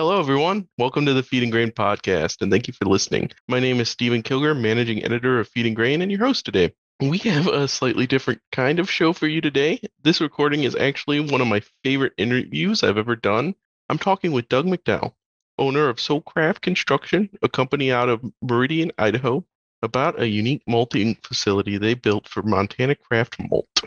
Hello, everyone. Welcome to the Feed and Grain podcast, and thank you for listening. My name is Steven Kilger, managing editor of Feed and Grain, and your host today. We have a slightly different kind of show for you today. This recording is actually one of my favorite interviews I've ever done. I'm talking with Doug McDowall, owner of Soulcraft Construction, a company out of Meridian, Idaho, about a unique malting facility they built for Montana Craft Malt.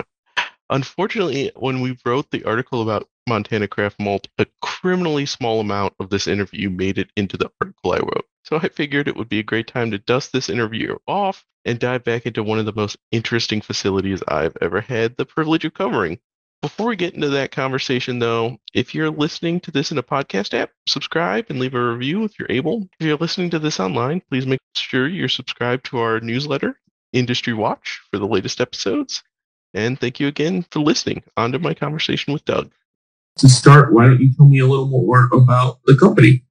Unfortunately, when we wrote the article about Montana Craft Malt, a criminally small amount of this interview made it into the article I wrote. So I figured it would be a great time to dust this interview off and dive back into one of the most interesting facilities I've ever had the privilege of covering. Before we get into that conversation, though, if you're listening to this in a podcast app, subscribe and leave a review if you're able. If you're listening to this online, please make sure you're subscribed to our newsletter, Industry Watch, for the latest episodes. And thank you again for listening. On to my conversation with Doug. To start, why don't you tell me a little more about the company?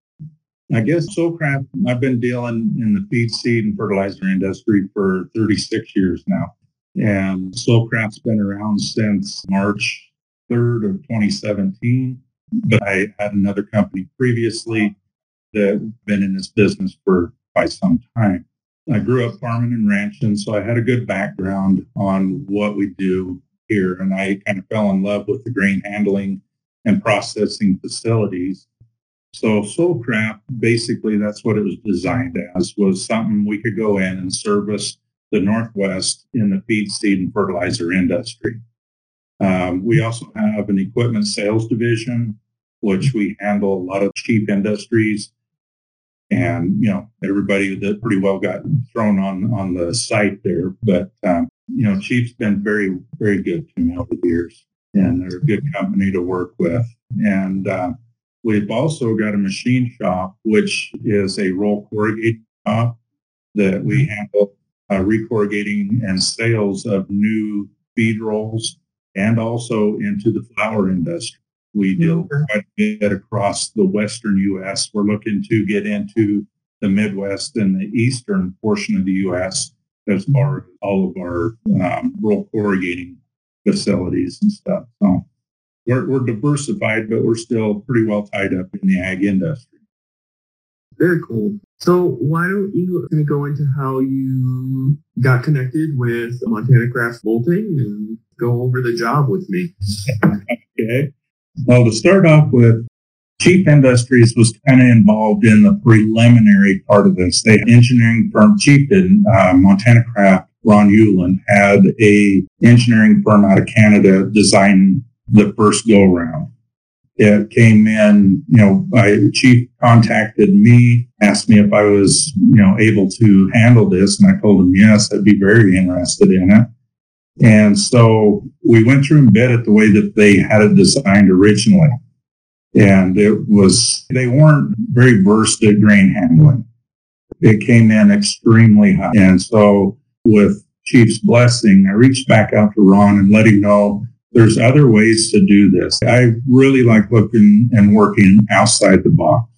I guess Soulcraft, I've been dealing in the feed, seed, and fertilizer industry for 36 years now. And Soulcraft's been around since March 3rd of 2017. But I had another company previously that been in this business for quite some time. I grew up farming and ranching, so I had a good background on what we do here. And I kind of fell in love with the grain handling and processing facilities. So Soulcraft, basically that's what it was designed as, was something we could go in and service the Northwest in the feed, seed, and fertilizer industry. Um, we also have an equipment sales division, which we handle a lot of Chief Industries. And, you know, everybody that pretty well got thrown on, on the site there. But, um, you know, Chief's been very, very good to me over the years and they're a good company to work with. And uh, we've also got a machine shop, which is a roll corrugating shop that we handle uh, recorrugating and sales of new feed rolls and also into the flour industry. We deal quite a bit across the western U.S. We're looking to get into the Midwest and the eastern portion of the U.S. as far as all of our um, roll corrugating facilities and stuff. So we're, we're diversified, but we're still pretty well tied up in the ag industry. Very cool. So why don't you kind of go into how you got connected with Montana Craft Malting and go over the job with me? okay. Well, to start off with, Chief Industries was kind of involved in the preliminary part of this. They engineering firm Chief in uh, Montana Craft Ron Hewland had a engineering firm out of Canada design the first go round. It came in, you know, my chief contacted me, asked me if I was, you know, able to handle this. And I told him, yes, I'd be very interested in it. And so we went through and bid it the way that they had it designed originally. And it was, they weren't very versed at grain handling. It came in extremely high. And so with Chief's blessing, I reached back out to Ron and let him know there's other ways to do this. I really like looking and working outside the box.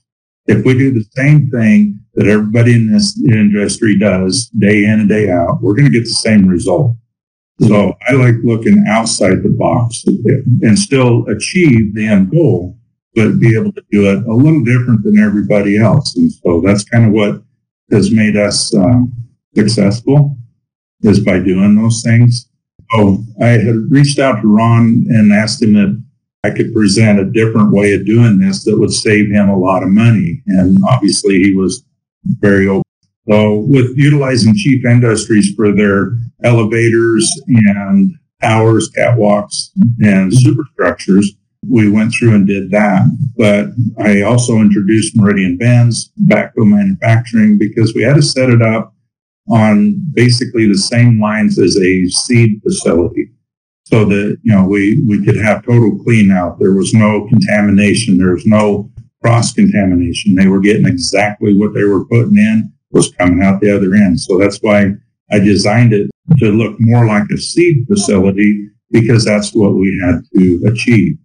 If we do the same thing that everybody in this industry does day in and day out, we're going to get the same result. So I like looking outside the box and still achieve the end goal, but be able to do it a little different than everybody else. And so that's kind of what has made us um, successful is by doing those things. Oh, I had reached out to Ron and asked him if I could present a different way of doing this that would save him a lot of money. And obviously he was very open. So with utilizing Chief Industries for their elevators and towers, catwalks, and superstructures, we went through and did that. But I also introduced Meridian Bends, Batco manufacturing, because we had to set it up on basically the same lines as a seed facility. So that you know we we could have total clean out. There was no contamination. There was no cross contamination they were getting exactly what they were putting in was coming out the other end. So that's why i designed it to look more like a seed facility because that's what we had to achieve.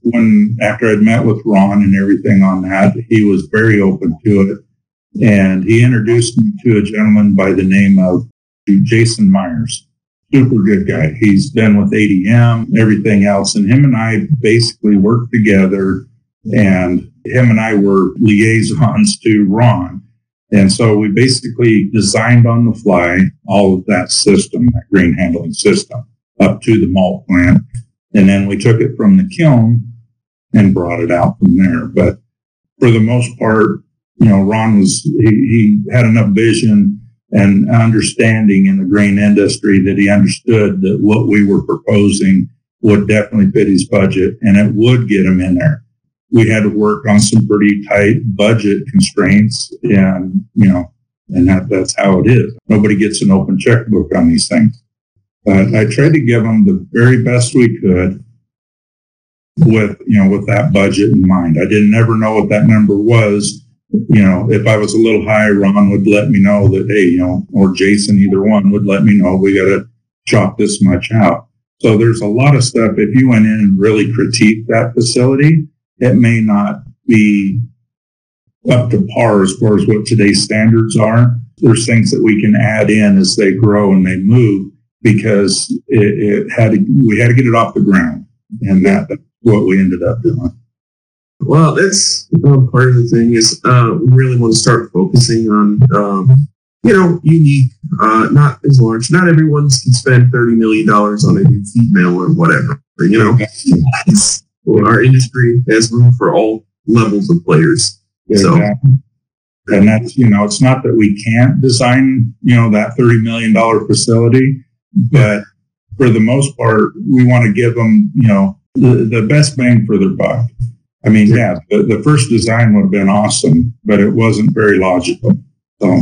When after i'd met with ron and everything on that he was very open to it and he introduced me to a gentleman by the name of Jason Myers. Super good guy. He's been with ADM, everything else. And him and I basically worked together and him and I were liaisons to Ron. And so we basically designed on the fly all of that system, that grain handling system, up to the malt plant. And then we took it from the kiln and brought it out from there. But for the most part, you know, Ron was, he, he had enough vision and understanding in the grain industry that he understood that what we were proposing would definitely fit his budget and it would get him in there. We had to work on some pretty tight budget constraints and, you know, and that, that's how it is. Nobody gets an open checkbook on these things. But I tried to give them the very best we could with, you know, with that budget in mind. I didn't ever know what that number was you know, if I was a little high, Ron would let me know that, hey, you know, or Jason, either one would let me know we got to chop this much out. So there's a lot of stuff. If you went in and really critique that facility, it may not be up to par as far as what today's standards are. There's things that we can add in as they grow and they move because it, it had to, we had to get it off the ground. And that, that's what we ended up doing. Well, that's um, part of the thing is uh, we really want to start focusing on, um, you know, unique, uh, not as large. Not everyone can spend thirty million dollars on a new feed mill or whatever. You know, well, our industry has room for all levels of players. So, and that's you know, it's not that we can't design you know that thirty million dollar facility, but for the most part, we want to give them you know the, the best bang for their buck. I mean, yeah, the, the first design would have been awesome, but it wasn't very logical. So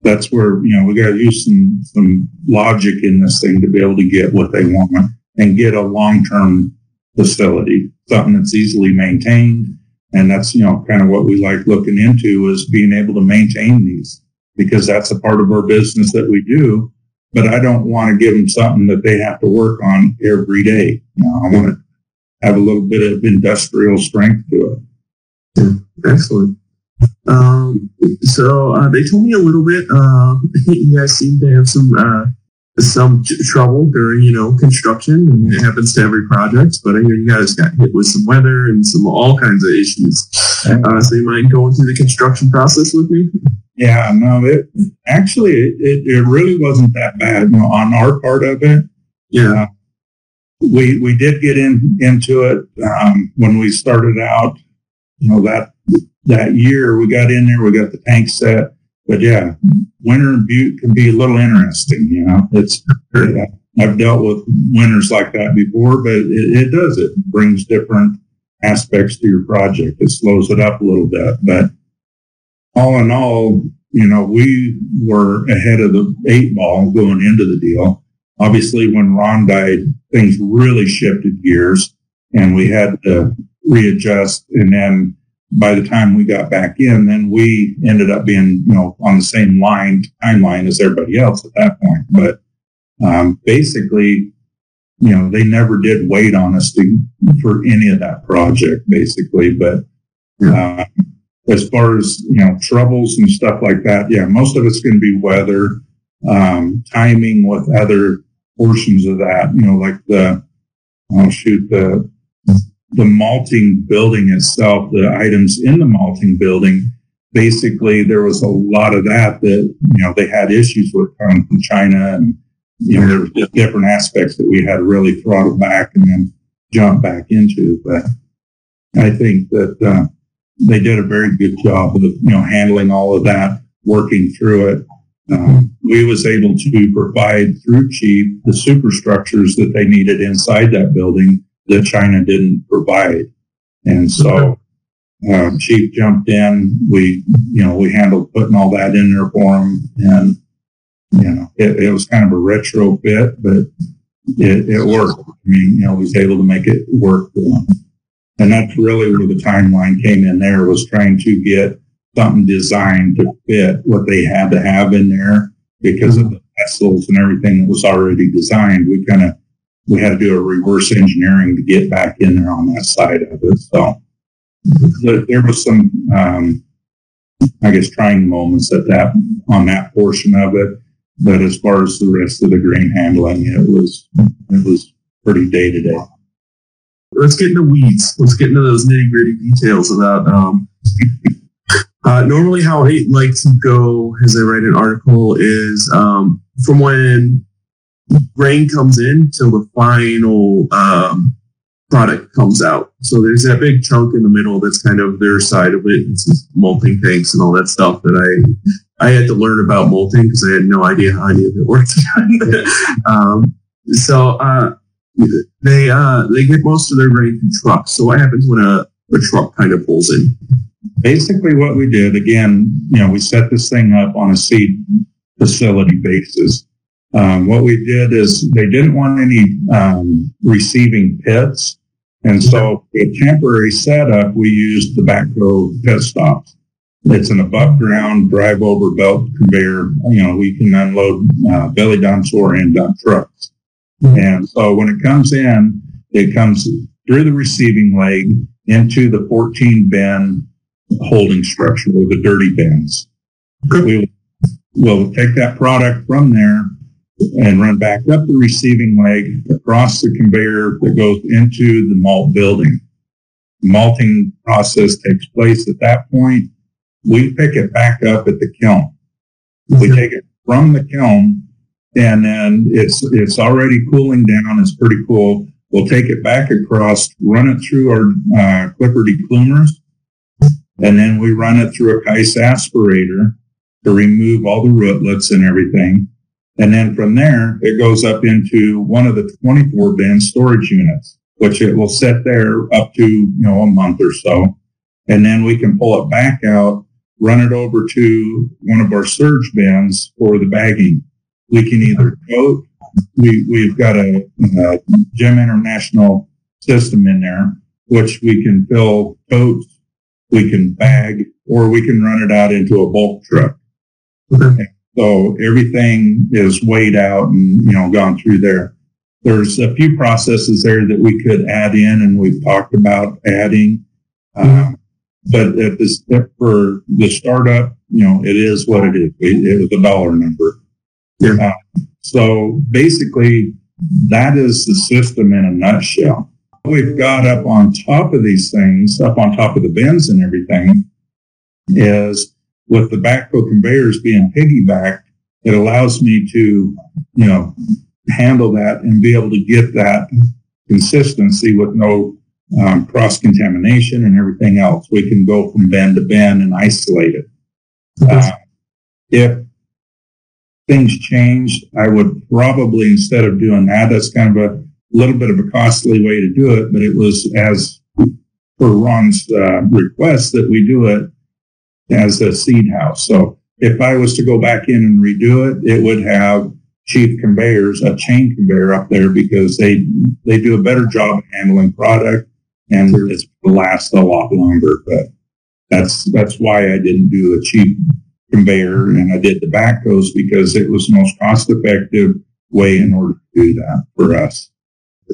that's where, you know, we got to use some, some logic in this thing to be able to get what they want and get a long-term facility, something that's easily maintained. And that's, you know, kind of what we like looking into is being able to maintain these because that's a part of our business that we do. But I don't want to give them something that they have to work on every day. You know, I want to have a little bit of industrial strength to it. Yeah, excellent. Um, so uh, they told me a little bit. Uh, you guys seem to have some uh, some trouble during you know construction, and it happens to every project. But I hear you guys got hit with some weather and some all kinds of issues. Uh, so you mind going through the construction process with me? Yeah, no, it actually it, it, it really wasn't that bad. You know, on our part of it, yeah, we we did get in into it um, when we started out. You know that that year we got in there, we got the tank set. But yeah, winter in Butte can be a little interesting. You know, it's I've dealt with winters like that before, but it, it does it brings different aspects to your project. It slows it up a little bit, but all in all, you know, we were ahead of the eight ball going into the deal. Obviously, when Ron died, things really shifted gears and we had to readjust. And then by the time we got back in, then we ended up being, you know, on the same line, timeline as everybody else at that point. But um, basically, you know, they never did wait on us to, for any of that project, basically. But uh, as far as, you know, troubles and stuff like that, yeah, most of it's going to be weather, um, timing with other portions of that, you know, like the, oh shoot, the, the malting building itself, the items in the malting building, basically there was a lot of that that, you know, they had issues with coming from China and, you know, there were just different aspects that we had to really throttle back and then jump back into. But I think that, uh, they did a very good job of, you know, handling all of that, working through it. Um, we was able to provide through Chief the superstructures that they needed inside that building that China didn't provide. And so um, Chief jumped in. We, you know, we handled putting all that in there for him. And, you know, it, it was kind of a retrofit, but it, it worked. I mean, you know, was able to make it work for him. And that's really where the timeline came in there was trying to get something designed to fit what they had to have in there because of the vessels and everything that was already designed. We kind of we had to do a reverse engineering to get back in there on that side of it. So there was some, um, I guess, trying moments at that on that portion of it. But as far as the rest of the grain handling, it was it was pretty day to day. let's get into weeds. Let's get into those nitty gritty details about. Um, uh, normally, how I like to go as I write an article is um, from when grain comes in till the final um, product comes out. So there's that big chunk in the middle that's kind of their side of it. It's malting tanks and all that stuff that I I had to learn about malting because I had no idea how any of it worked. um, so uh, they uh, they get most of their grain from trucks. So what happens when a, a truck kind of pulls in? Basically, what we did again, you know, we set this thing up on a seed facility basis. Um, what we did is they didn't want any um, receiving pits. And so a temporary setup, we used the Batco pit stops. It's an above ground drive over belt conveyor. You know, we can unload uh, belly dumps or end dump trucks. And so when it comes in, it comes through the receiving leg into the 14 bin holding structure or the dirty bins. We will take that product from there and run back up the receiving leg across the conveyor that goes into the malt building. The malting process takes place at that point. We pick it back up at the kiln. We take it from the kiln and then it's it's already cooling down. It's pretty cool. We'll take it back across, run it through our uh, Clipper deplumers, and then we run it through a Kice aspirator to remove all the rootlets and everything. And then from there, it goes up into one of the 24 bin storage units, which it will sit there up to, you know, a month or so. And then we can pull it back out, run it over to one of our surge bins for the bagging. We can either coat, we, we've got a, a Gem International system in there, which we can fill totes, we can bag, or we can run it out into a bulk truck. Okay. So everything is weighed out and, you know, gone through there. There's a few processes there that we could add in and we've talked about adding. Um, but at this, for the startup, you know, it is what it is. It, it was a dollar number. Yeah. Uh, so basically that is the system in a nutshell. We've got up on top of these things, up on top of the bins and everything is with the Batco conveyors being piggybacked, it allows me to, you know, handle that and be able to get that consistency with no um, cross contamination and everything else. We can go from bin to bin and isolate it. Uh, if things changed, I would probably, instead of doing that, that's kind of a little bit of a costly way to do it, but it was as per Ron's uh, request that we do it as a seed house. So if I was to go back in and redo it, it would have chief conveyors, a chain conveyor up there because they they do a better job handling product and it lasts a lot longer. But that's that's why I didn't do a Chief conveyor and I did the Batcos because it was the most cost effective way in order to do that for us.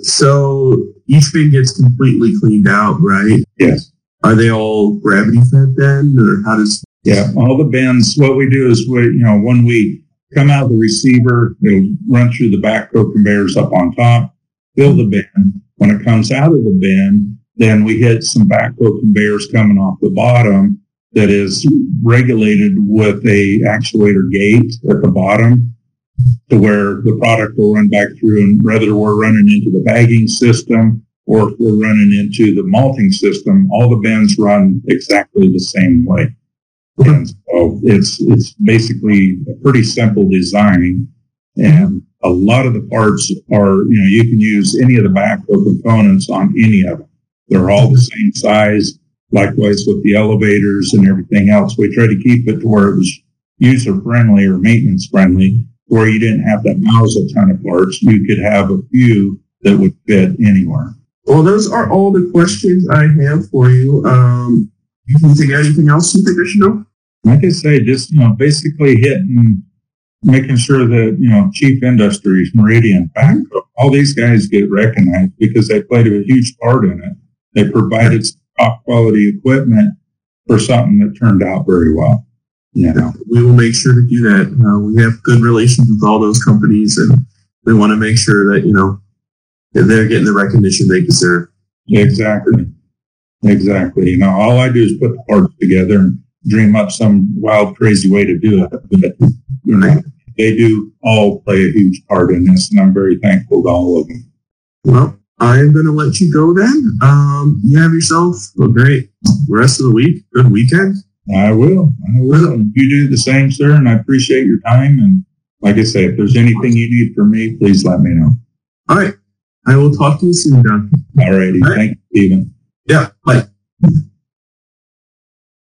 So each bin gets completely cleaned out, right? Yes. Are they all gravity fed then, or how does? Yeah, all the bins. What we do is we, you know, when we come out of the receiver, it'll run through the Batco conveyors up on top, fill the bin. When it comes out of the bin, then we hit some Batco conveyors coming off the bottom that is regulated with a actuator gate at the bottom to where the product will run back through and whether we're running into the bagging system or if we're running into the malting system, all the bins run exactly the same way. And so it's, it's basically a pretty simple design. And a lot of the parts are, you know, you can use any of the Batco components on any of them. They're all the same size. Likewise with the elevators and everything else. We try to keep it to where it was user friendly or maintenance friendly, where you didn't have to house a ton of parts. You could have a few that would fit anywhere. Well, those are all the questions I have for you. Um, you think anything else you think I should know? Like I say, just you know, basically hitting, making sure that you know, Chief Industries, Meridian, Batco, all these guys get recognized because they played a huge part in it. They provided top quality equipment for something that turned out very well. Yeah, we will make sure to do that. Uh, we have good relations with all those companies, and we want to make sure that you know they're getting the recognition they deserve. Exactly. Exactly. You know, all I do is put the parts together and dream up some wild, crazy way to do it. But you know, they do all play a huge part in this, and I'm very thankful to all of them. Well, I'm going to let you go then. Um, you have yourself a great rest of the week. Good weekend. I will. I will. You do the same, sir, and I appreciate your time. And like I say, if there's anything you need from me, please let me know. All right. I will talk to you soon, John. All righty. Thank you, Stephen. Yeah. Bye.